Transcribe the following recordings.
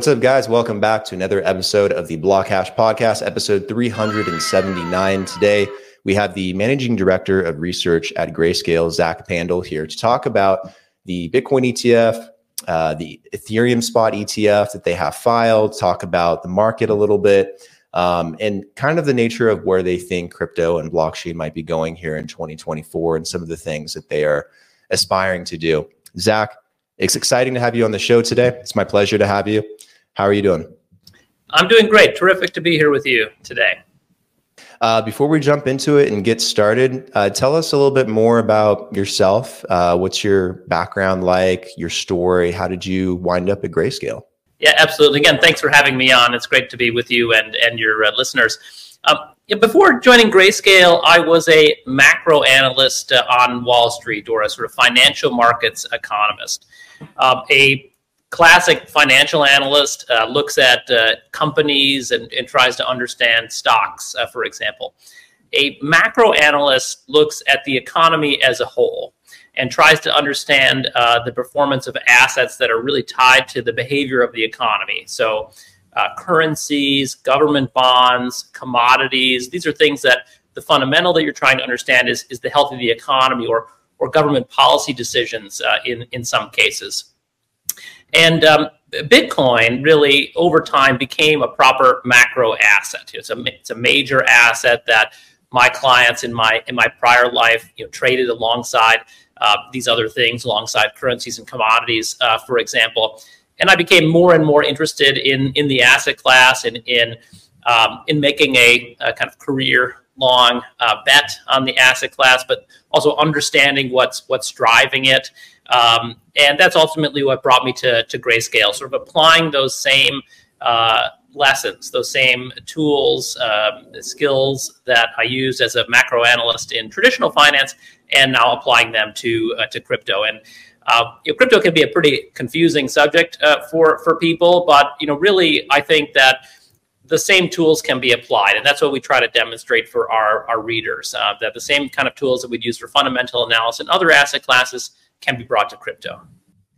What's up, guys? Welcome back to another episode of the Blockhash Podcast, episode 379. Today, we have the managing director of research at Grayscale, Zach Pandl, here to talk about the Bitcoin ETF, uh, the Ethereum spot ETF that they have filed, talk about the market a little bit, um, and kind of the nature of where they think crypto and blockchain might be going here in 2024 and some of the things that they are aspiring to do. Zach, it's exciting to have you on the show today. It's my pleasure to have you. How are you doing? I'm doing great. Terrific to be here with you today. Uh, before we jump into it and get started, uh, tell us a little bit more about yourself. Uh, what's your background like? Your story? How did you wind up at Grayscale? Yeah, absolutely. Again, thanks for having me on. It's great to be with you and and your uh, listeners. Um, yeah, before joining Grayscale, I was a macro analyst uh, on Wall Street or a sort of financial markets economist. Um, a classic financial analyst uh, looks at uh, companies and, and, tries to understand stocks, uh, for example. A macro analyst looks at the economy as a whole and tries to understand uh, the performance of assets that are really tied to the behavior of the economy. So, uh, currencies, government bonds, commodities, these are things that the fundamental that you're trying to understand is, is the health of the economy or, or government policy decisions uh, in, in some cases. And um, Bitcoin really over time became a proper macro asset. It's a, it's a major asset that my clients in my in my prior life you know, traded alongside uh, these other things, alongside currencies and commodities, uh, for example. And I became more and more interested in in the asset class and in um, in making a, a, kind of career long uh, bet on the asset class, but also understanding what's what's driving it um, and that's ultimately what brought me to, to Grayscale, sort of applying those same uh, lessons, those same tools, um, skills that I used as a macro analyst in traditional finance, and now applying them to uh, to crypto. And uh, you know, crypto can be a pretty confusing subject uh, for for people, but you know, really, I think that the same tools can be applied, and that's what we try to demonstrate for our our readers. Uh, that the same kind of tools that we'd use for fundamental analysis and other asset classes can be brought to crypto.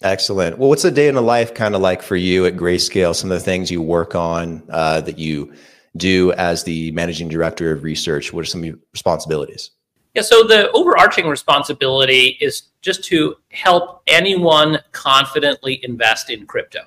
Excellent. Well, what's a day in the life kind of like for you at Grayscale? Some of the things you work on uh, that you do as the managing director of research. What are some of your responsibilities? Yeah, so the overarching responsibility is just to help anyone confidently invest in crypto.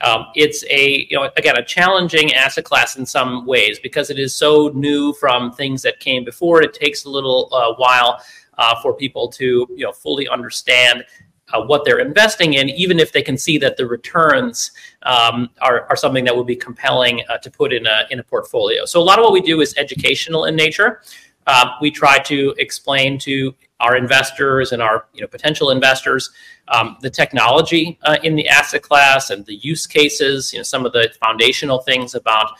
Um, it's a you know again a challenging asset class in some ways because it is so new from things that came before. It takes a little uh, while uh, for people to you know fully understand uh, what they're investing in, even if they can see that the returns um, are, are something that would be compelling uh, to put in a in a portfolio. So a lot of what we do is educational in nature. Um, we try to explain to our investors and our you know potential investors um, the technology uh, in the asset class and the use cases. You know some of the foundational things about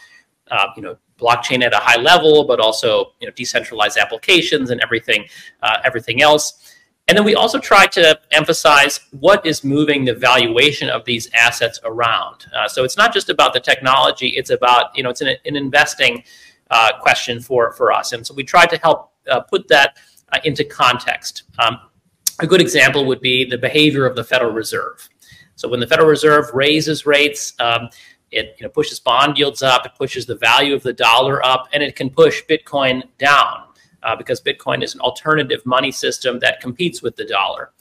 uh, you know blockchain at a high level, but also you know decentralized applications and everything uh, everything else. And then we also try to emphasize what is moving the valuation of these assets around. Uh, so it's not just about the technology; it's about you know it's an, an investing uh, question for for us. And so we try to help uh, put that uh, into context. Um, a good example would be the behavior of the Federal Reserve. So when the Federal Reserve raises rates, um, it you know, pushes bond yields up, it pushes the value of the dollar up, and it can push Bitcoin down uh, because Bitcoin is an alternative money system that competes with the dollar.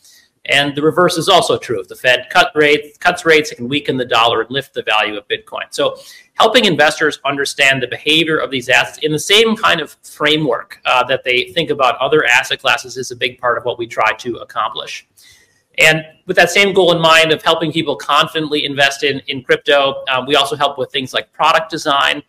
And the reverse is also true. If the Fed cut cuts rates, it can weaken the dollar and lift the value of Bitcoin. So, helping investors understand the behavior of these assets in the same kind of framework uh, that they think about other asset classes is a big part of what we try to accomplish. And with that same goal in mind of helping people confidently invest in, in crypto, um, we also help with things like product design.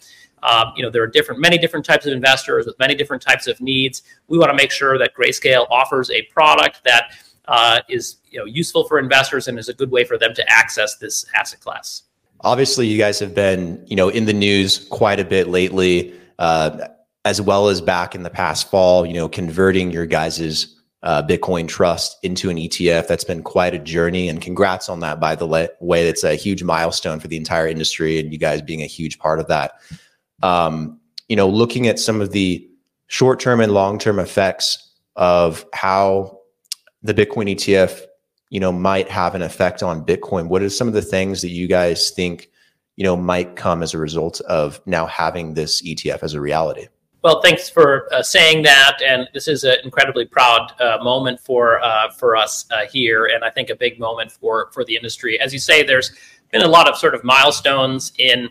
Um, you know, there are different, many different types of investors with many different types of needs. We want to make sure that Grayscale offers a product that uh, is you know useful for investors and is a good way for them to access this asset class. Obviously, you guys have been you know in the news quite a bit lately, uh, as well as back in the past fall. You know, converting your guys's uh, Bitcoin trust into an ETF. That's been quite a journey, and congrats on that. By the way, it's a huge milestone for the entire industry, and you guys being a huge part of that. Um, you know, looking at some of the short-term and long-term effects of how the Bitcoin ETF, you know, might have an effect on Bitcoin. What are some of the things that you guys think, you know, might come as a result of now having this ETF as a reality? Well, thanks for uh, saying that, and this is an incredibly proud uh, moment for uh, for us uh, here, and I think a big moment for for the industry. As you say, there's been a lot of sort of milestones in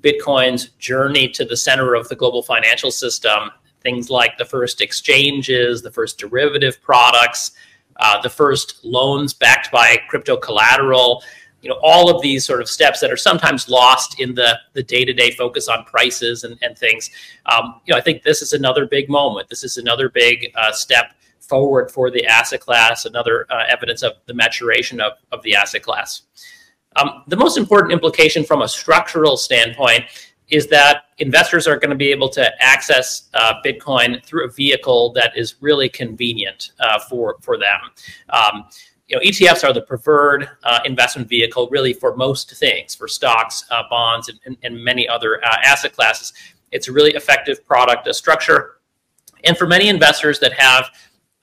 Bitcoin's journey to the center of the global financial system. Things like the first exchanges, the first derivative products, uh, the first loans backed by crypto collateral, you know, all of these sort of steps that are sometimes lost in the the day to day focus on prices and, and things. Um, you know, I think this is another big moment. This is another big uh, step forward for the asset class, another uh, evidence of the maturation of, of the asset class. Um, the most important implication from a structural standpoint is that investors are going to be able to access uh, Bitcoin through a vehicle that is really convenient uh, for for them. Um, you know, ETFs are the preferred uh, investment vehicle really for most things, for stocks, uh, bonds, and, and, and, many other uh, asset classes. It's a really effective product a structure, and for many investors that have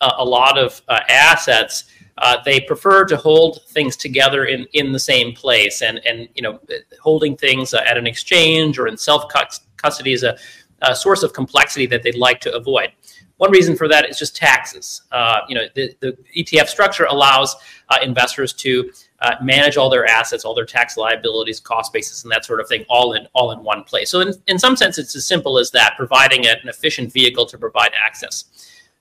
uh, a lot of assets uh, they prefer to hold things together in, in the same place. And, and you know holding things uh, at an exchange or in self custody is a, a, source of complexity that they'd like to avoid. One reason for that is just taxes. Uh, you know the, the etf structure allows uh, investors to uh, manage all their assets all their tax liabilities cost basis and that sort of thing all in all in one place. So in, in some sense it's as simple as that providing an efficient vehicle to provide access.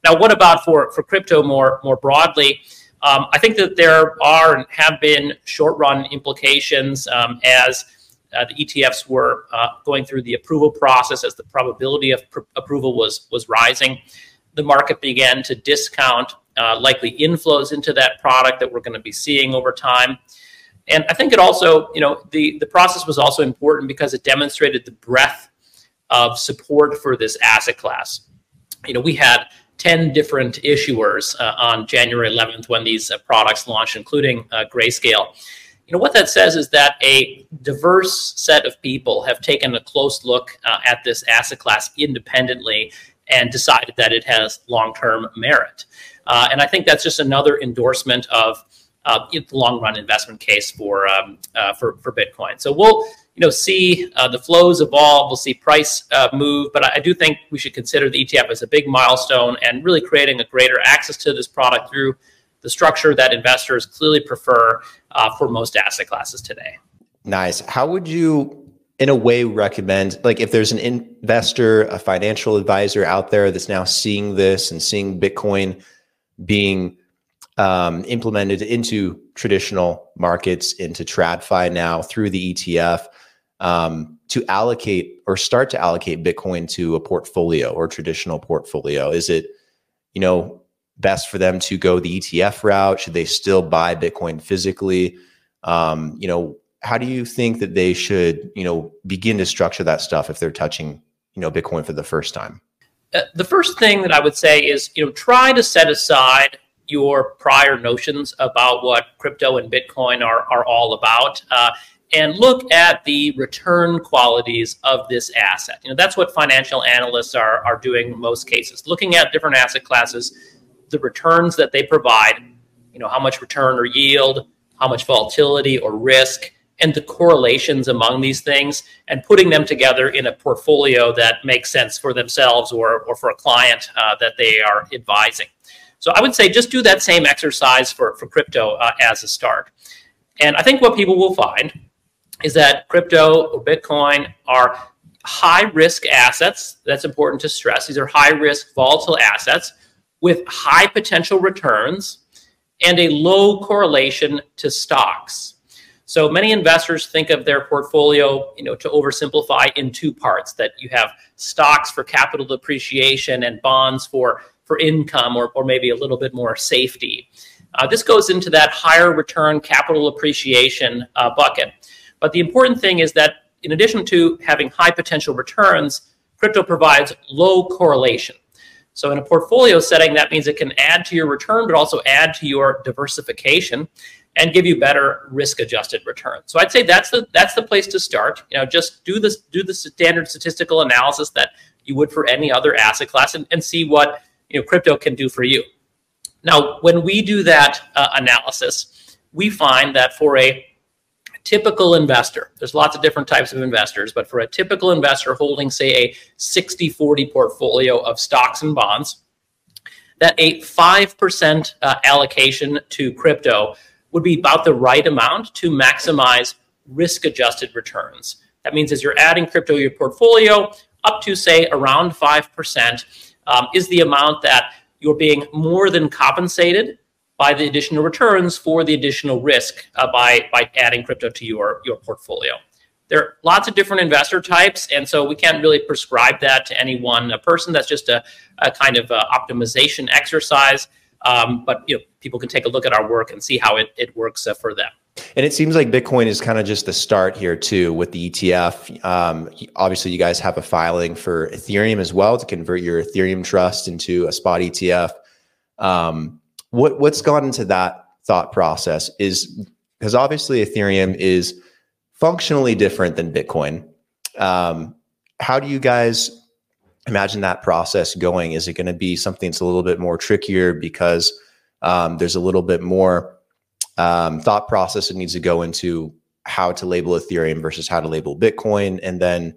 Now what about for for crypto more more broadly um, I think that there are and have been short run implications um, as uh, the ETFs were uh, going through the approval process, as the probability of pr- approval was was rising. The market began to discount uh, likely inflows into that product that we're going to be seeing over time. And I think it also, you know, the, the process was also important because it demonstrated the breadth of support for this asset class. You know, we had 10 different issuers uh, on January 11th when these uh, products launched, including uh, Grayscale. You know what that says is that a diverse set of people have taken a close look at this asset class independently and decided that it has long-term merit. Uh, and I think that's just another endorsement of uh, the long-run investment case for um, for for Bitcoin. So we'll you know see uh, the flows evolve. We'll see price uh, move, but I, I, do think we should consider the ETF as a big milestone and really creating a greater access to this product through the structure that investors clearly prefer uh, for most asset classes today. Nice. How would you, in a way, recommend like if there's an investor, a financial advisor out there that's now seeing this and seeing Bitcoin being um, implemented into traditional markets, into TradFi now through the ETF um, to allocate or start to allocate Bitcoin to a portfolio or traditional portfolio? Is it, you know, best for them to go the ETF route? Should they still buy Bitcoin physically? Um, you know, how do you think that they should, you know, begin to structure that stuff if they're touching, you know, Bitcoin for the first time? Uh, the first thing that I would say is, you know, try to set aside your prior notions about what crypto and Bitcoin are, are all about. Uh, and look at the return qualities of this asset. You know, that's what financial analysts are, are doing in most cases, looking at different asset classes, the returns that they provide, you know, how much return or yield, how much volatility or risk, and the correlations among these things, and putting them together in a portfolio that makes sense for themselves or, or for a client uh, that they are advising. So I would say just do that same exercise for, for crypto uh, as a start. And I think what people will find is that crypto or Bitcoin are high risk assets. That's important to stress. These are high risk, volatile assets with high potential returns and a low correlation to stocks. So many investors think of their portfolio, you know, to oversimplify in two parts that you have stocks for capital depreciation and bonds for for income or, or maybe a little bit more safety. Uh, this goes into that higher return capital appreciation uh, bucket. But the important thing is that in addition to having high potential returns, crypto provides low correlation. So in a portfolio setting, that means it can add to your return, but also add to your diversification and give you better risk-adjusted return. So I'd say that's the that's the place to start. You know, just do this do the standard statistical analysis that you would for any other asset class and, and see what you know crypto can do for you. Now, when we do that uh, analysis, we find that for a typical investor, there's lots of different types of investors, but for a typical investor holding, say, a 60 40 portfolio of stocks and bonds, that a 5% uh, allocation to crypto would be about the right amount to maximize risk adjusted returns. That means as you're adding crypto to your portfolio, up to say around 5% um, is the amount that you're being more than compensated by the additional returns for the additional risk uh, by, by adding crypto to your, your portfolio. There are lots of different investor types, and so we can't really prescribe that to any one person. That's just a, a kind of uh, optimization exercise. Um, but you know, people can take a look at our work and see how it, it works uh, for them. And it seems like Bitcoin is kind of just the start here too with the ETF. Um, obviously, you guys have a filing for Ethereum as well to convert your Ethereum trust into a spot ETF. Um, what what's gone into that thought process is because obviously Ethereum is functionally different than Bitcoin. Um, how do you guys imagine that process going? Is it going to be something that's a little bit more trickier because um, there's a little bit more um, thought process that needs to go into how to label Ethereum versus how to label Bitcoin? And then,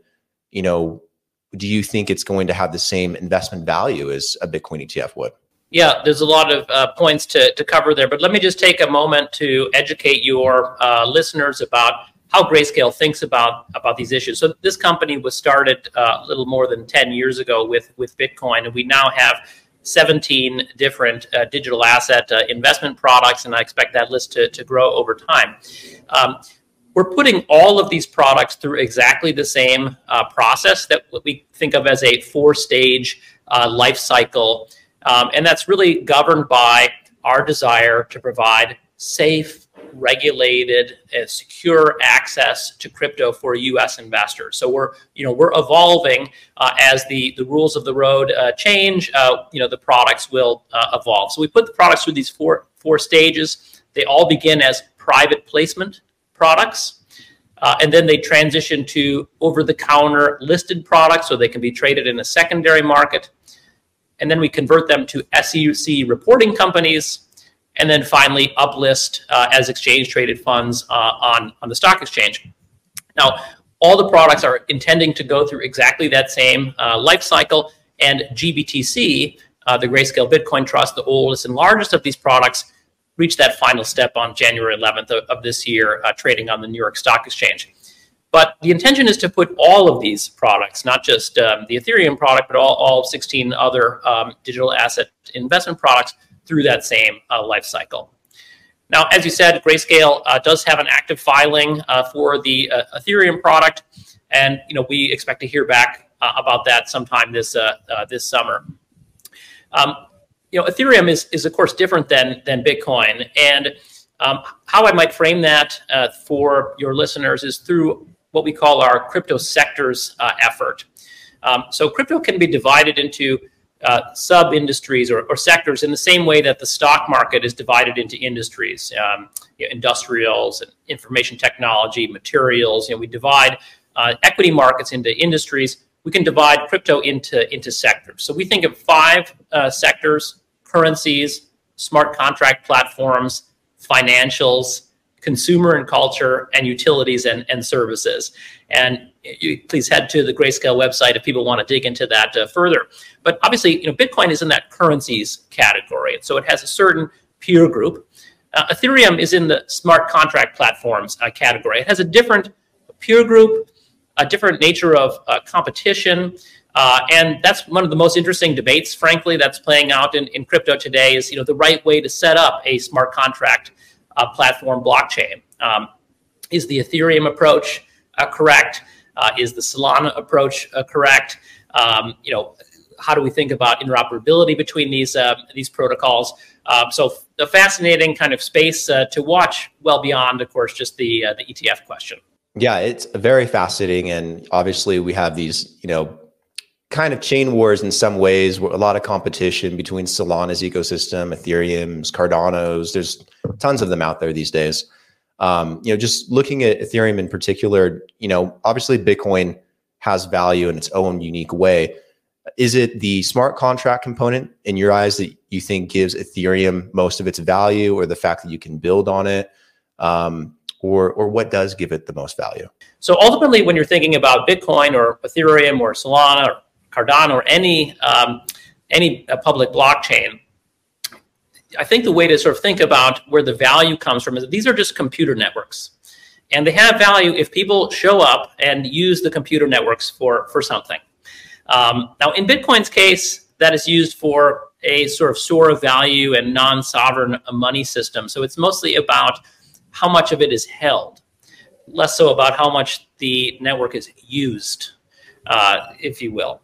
you know, do you think it's going to have the same investment value as a Bitcoin ETF would? Yeah, there's a lot of uh, points to, to cover there, but let me just take a moment to educate your uh, listeners about how Grayscale thinks about about these issues. So this company was started uh, a little more than 10 years ago with with Bitcoin, and we now have 17 different uh, digital asset uh, investment products, and I expect that list to, to grow over time. Um, we're putting all of these products through exactly the same uh, process that we think of as a four-stage uh, life cycle, um, and that's really governed by our desire to provide safe, regulated, and secure access to crypto for U.S. investors. So we're, you know, we're evolving uh, as the the rules of the road uh, change. Uh, you know, the products will uh, evolve. So we put the products through these four four stages. They all begin as private placement products. Uh, and then they transition to over-the-counter listed products, so they can be traded in a secondary market. And then we convert them to SEC reporting companies, and then finally uplist uh, as exchange traded funds uh, on, on the stock exchange. Now, all the products are intending to go through exactly that same uh, life cycle, and GBTC, uh, the Grayscale Bitcoin Trust, the oldest and largest of these products, reached that final step on January 11th of, of this year, uh, trading on the New York Stock Exchange. But the intention is to put all of these products, not just um, the Ethereum product, but all, all 16 other um, digital asset investment products, through that same uh, life cycle. Now, as you said, Grayscale uh, does have an active filing uh, for the uh, Ethereum product, and you know we expect to hear back uh, about that sometime this uh, this summer. Um, you know, Ethereum is is of course different than than Bitcoin, and um, how I might frame that for your listeners is through what we call our crypto sectors effort. Um, so crypto can be divided into uh, sub industries or, or, sectors in the same way that the stock market is divided into industries, um, you know, industrials, and information technology, materials. You know, we divide uh, equity markets into industries. We can divide crypto into into sectors. So we think of five uh, sectors: currencies, smart contract platforms, financials, consumer and culture, and utilities and, and services. And you, please head to the Grayscale website if people want to dig into that uh, further. But obviously, you know, Bitcoin is in that currencies category, so it has a certain peer group. Uh, Ethereum is in the smart contract platforms uh, category. It has a different peer group, a different nature of uh, competition. Uh, and that's one of the most interesting debates, frankly, that's playing out in, in crypto today is, you know, the right way to set up a smart contract uh, platform blockchain. Um, is the Ethereum approach correct? is the Solana approach correct? Um, you know, how do we think about interoperability between these uh, these protocols? Uh, so a fascinating kind of space uh, to watch, well beyond, of course, just the uh, the ETF question. Yeah, it's very fascinating, and obviously we have these, you know, kind of chain wars in some ways. A lot of competition between Solana's ecosystem, Ethereum's, Cardano's. There's tons of them out there these days. Um, you know, just looking at Ethereum in particular, you know, obviously Bitcoin has value in its own unique way is it the smart contract component in your eyes that you think gives Ethereum most of its value, or the fact that you can build on it, um, or or what does give it the most value? So ultimately, when you're thinking about Bitcoin or Ethereum or Solana or Cardano or any um, any uh, public blockchain, I think the way to sort of think about where the value comes from is these are just computer networks. And they have value if people show up and use the computer networks for, for something. Um, now, in Bitcoin's case, that is used for a sort of store of value and non sovereign money system. So it's mostly about how much of it is held, less so about how much the network is used, uh, if you will.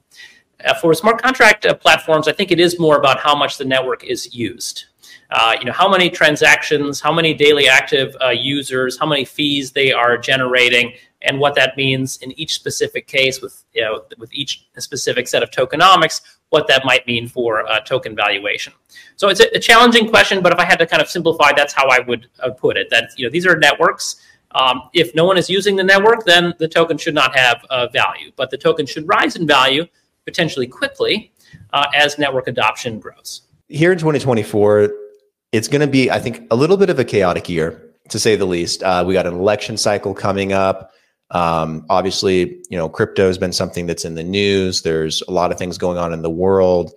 Uh, for smart contract uh, platforms, I think it is more about how much the network is used. Uh, you know, how many transactions, how many daily active uh, users, how many fees they are generating, and what that means in each specific case with you know with each specific set of tokenomics what that might mean for token valuation. So it's a, a, challenging question but if i had to kind of simplify that's how i would put it that you know these are networks. Um, if no one is using the network then the token should not have value. But the token should rise in value potentially quickly uh, as network adoption grows here in 2024 it's going to be i think a little bit of a chaotic year to say the least uh, we got an election cycle coming up um, obviously, you know, crypto has been something that's in the news. There's a lot of things going on in the world,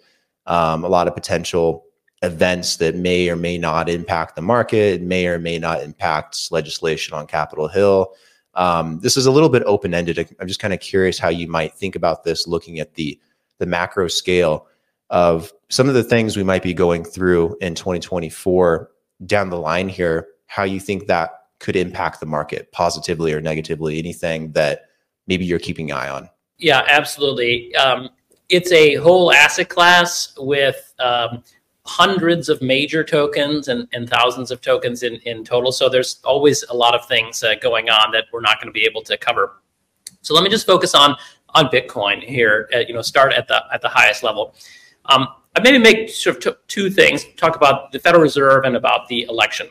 um, a lot of potential events that may or may not impact the market, may or may not impact legislation on Capitol Hill. Um, this is a little bit open ended. I'm just kind of curious how you might think about this, looking at the the macro scale of some of the things we might be going through in 2024 down the line here. How you think that could impact the market positively or negatively? Anything that maybe you're keeping an eye on? Yeah, absolutely. Um, it's a whole asset class with um, hundreds of major tokens and, and thousands of tokens in, in total. So there's always a lot of things uh, going on that we're not going to be able to cover. So let me just focus on on Bitcoin here. You know, start at the at the highest level. Um, I maybe make sort of t- two things: talk about the Federal Reserve and about the election.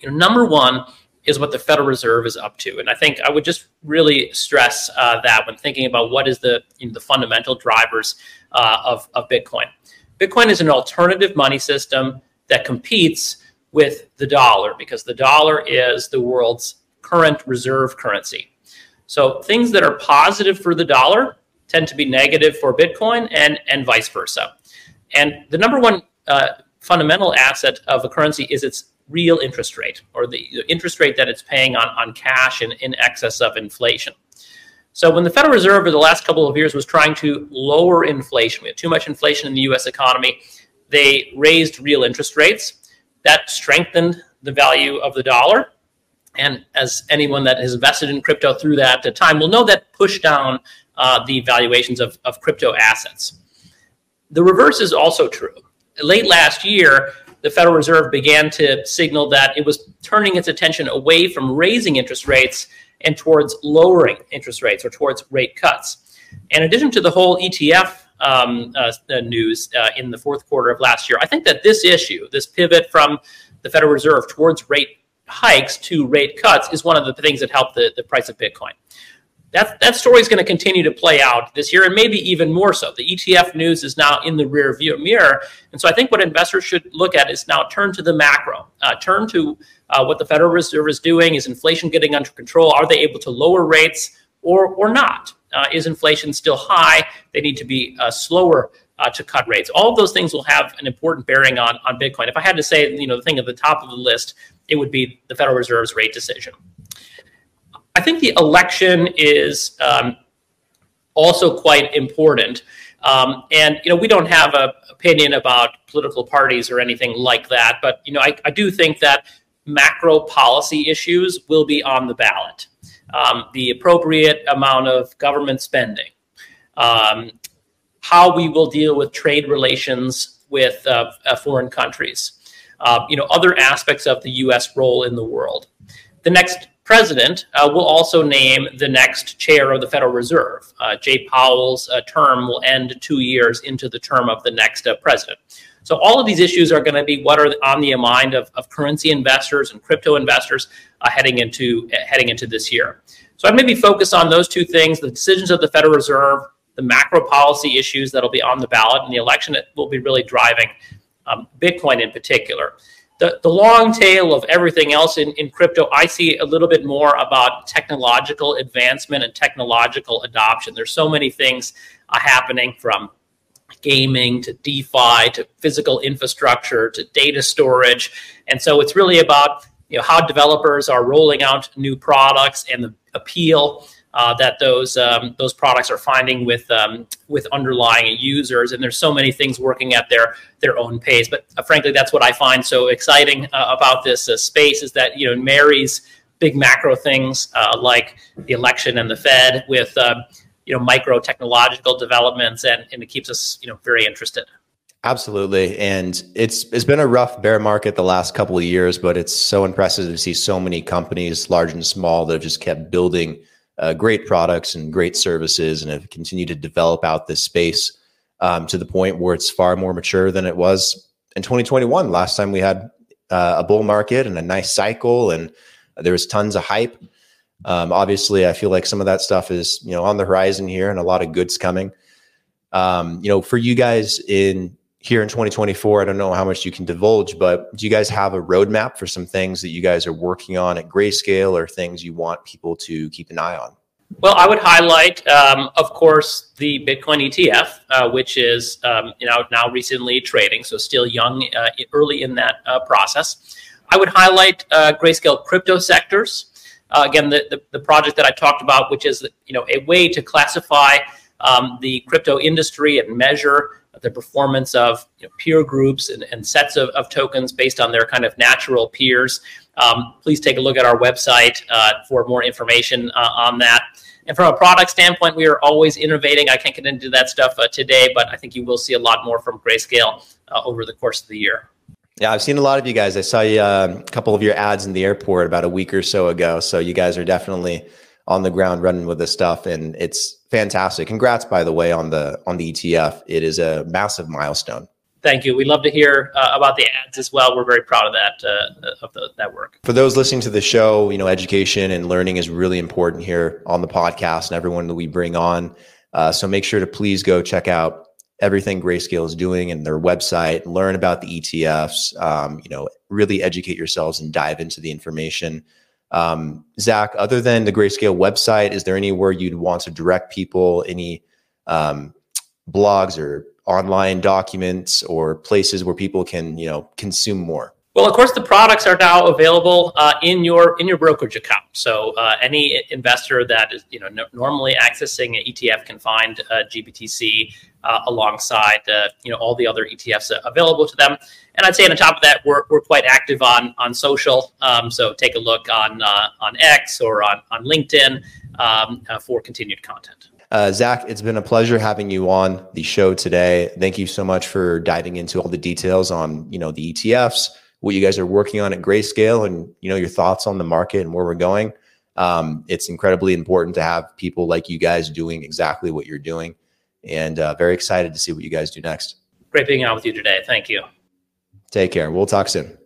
You know, number one, is what the Federal Reserve is up to. And I think I would just really stress uh, that when thinking about what is the you know, the fundamental drivers uh, of, of Bitcoin. Bitcoin is an alternative money system that competes with the dollar because the dollar is the world's current reserve currency. So things that are positive for the dollar tend to be negative for Bitcoin and, and vice versa. And the number one uh, fundamental asset of a currency is its real interest rate or the interest rate that it's paying on, on cash in, in excess of inflation. So when the Federal Reserve over the last couple of years was trying to lower inflation, we had too much inflation in the US economy, they raised real interest rates. That strengthened the value of the dollar. And as anyone that has invested in crypto through that time will know that pushed down uh, the valuations of, of crypto assets. The reverse is also true. Late last year, the Federal Reserve began to signal that it was turning its attention away from raising interest rates and towards lowering interest rates or towards rate cuts. In addition to the whole ETF um, uh, uh, news uh, in the fourth quarter of last year. I think that this issue, this pivot from the Federal Reserve towards rate hikes to rate cuts, is one of the things that helped the, the price of Bitcoin. That, that story is going to continue to play out this year and maybe even more so. The ETF news is now in the rear view mirror. And so I think what investors should look at is now turn to the macro, uh, turn to uh, what the Federal Reserve is doing. Is inflation getting under control? Are they able to lower rates or, or not? Uh, is inflation still high? They need to be uh, slower uh, to cut rates. All of those things will have an important bearing on, on Bitcoin. If I had to say, you know, the thing at the top of the list, it would be the Federal Reserve's rate decision. I think the election is um, also quite important. Um, and you know, we don't have an opinion about political parties or anything like that, but you know, I, I do think that macro policy issues will be on the ballot um, the appropriate amount of government spending, um, how we will deal with trade relations with uh, uh, foreign countries, uh, you know, other aspects of the U.S. role in the world. The next president uh, will also name the next chair of the Federal Reserve. Uh, Jay Powell's uh, term will end two years into the term of the next president. So all of these issues are going to be what are on the mind of, of currency investors and crypto investors uh, heading into uh, heading into this year. So I'd maybe focus on those two things: the decisions of the Federal Reserve, the macro policy issues that'll be on the ballot, and the election that will be really driving um, Bitcoin in particular. The, the long tail of everything else in, in crypto, I see a little bit more about technological advancement and technological adoption. There's so many things uh, happening from gaming to DeFi to physical infrastructure to data storage. And so it's really about you know how developers are rolling out new products and the appeal uh, that those um, those products are finding with um, with underlying users. And there's so many things working at their their own pace. But uh, frankly, that's what I find so exciting uh, about this uh, space is that you know marries big macro things uh, like the election and the Fed with um, you know micro technological developments and, and it keeps us you know very interested. Absolutely. And it's it's been a rough bear market the last couple of years but it's so impressive to see so many companies large and small that have just kept building uh, great products and great services and have continued to develop out this space um, to the point where it's far more mature than it was in 2021 last time we had uh, a bull market and a nice cycle and there was tons of hype um, obviously, I feel like some of that stuff is you know on the horizon here, and a lot of goods coming. Um, you know, for you guys in here in 2024, I don't know how much you can divulge, but do you guys have a roadmap for some things that you guys are working on at Grayscale, or things you want people to keep an eye on? Well, I would highlight, um, of course, the Bitcoin ETF, uh, which is um, you know now recently trading, so still young, uh, early in that uh, process. I would highlight uh, Grayscale crypto sectors uh, again, the, the, the, project that I talked about, which is you know a way to classify um, the crypto industry and measure the performance of you know, peer groups and, and sets of, of, tokens based on their kind of natural peers. Um, please take a look at our website uh, for more information uh, on that. And from a product standpoint, we are always innovating. I can't get into that stuff uh, today, but I think you will see a lot more from Grayscale uh, over the course of the year. Yeah, I've seen a lot of you guys. I saw you, uh, a couple of your ads in the airport about a week or so ago. So you guys are definitely on the ground running with this stuff, and it's fantastic. Congrats, by the way, on the on the ETF. It is a massive milestone. Thank you. We'd love to hear uh, about the ads as well. We're very proud of that uh, of the, that work. For those listening to the show, you know, education and learning is really important here on the podcast and everyone that we bring on. Uh, so make sure to please go check out everything Grayscale is doing and their website, learn about the ETFs, um, you know, really educate yourselves and dive into the information. Um, Zach, other than the Grayscale website, is there anywhere you'd want to direct people, any um, blogs or online documents or places where people can, you know, consume more? Well, of course, the products are now available uh, in your in your brokerage account. So uh, any investor that is you know normally accessing an ETF can find uh, GBTC uh, alongside uh, you know all the other ETFs available to them. And I'd say on top of that, we're, we're quite active on on social. Um, so take a look on uh, on X or on on LinkedIn um, for continued content. Uh, Zach, it's been a pleasure having you on the show today. Thank you so much for diving into all the details on you know the ETFs, what you guys are working on at Grayscale and you know your thoughts on the market and where we're going. Um, it's incredibly important to have people like you guys doing exactly what you're doing. and uh, very excited to see what you guys do next. Great being out with you today. Thank you. Take care. We'll talk soon.